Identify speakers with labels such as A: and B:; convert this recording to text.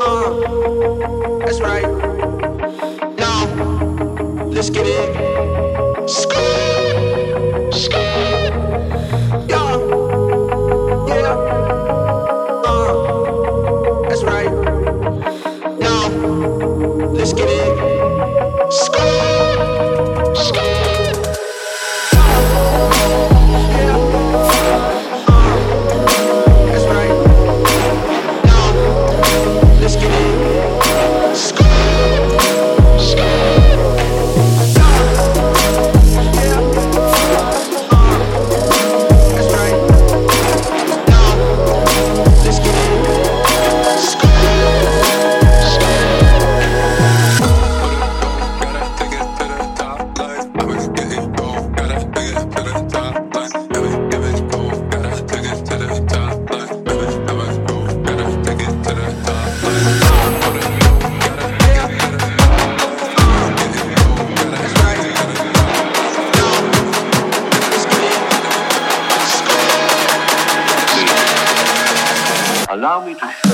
A: Uh, let's get it.
B: Allow me to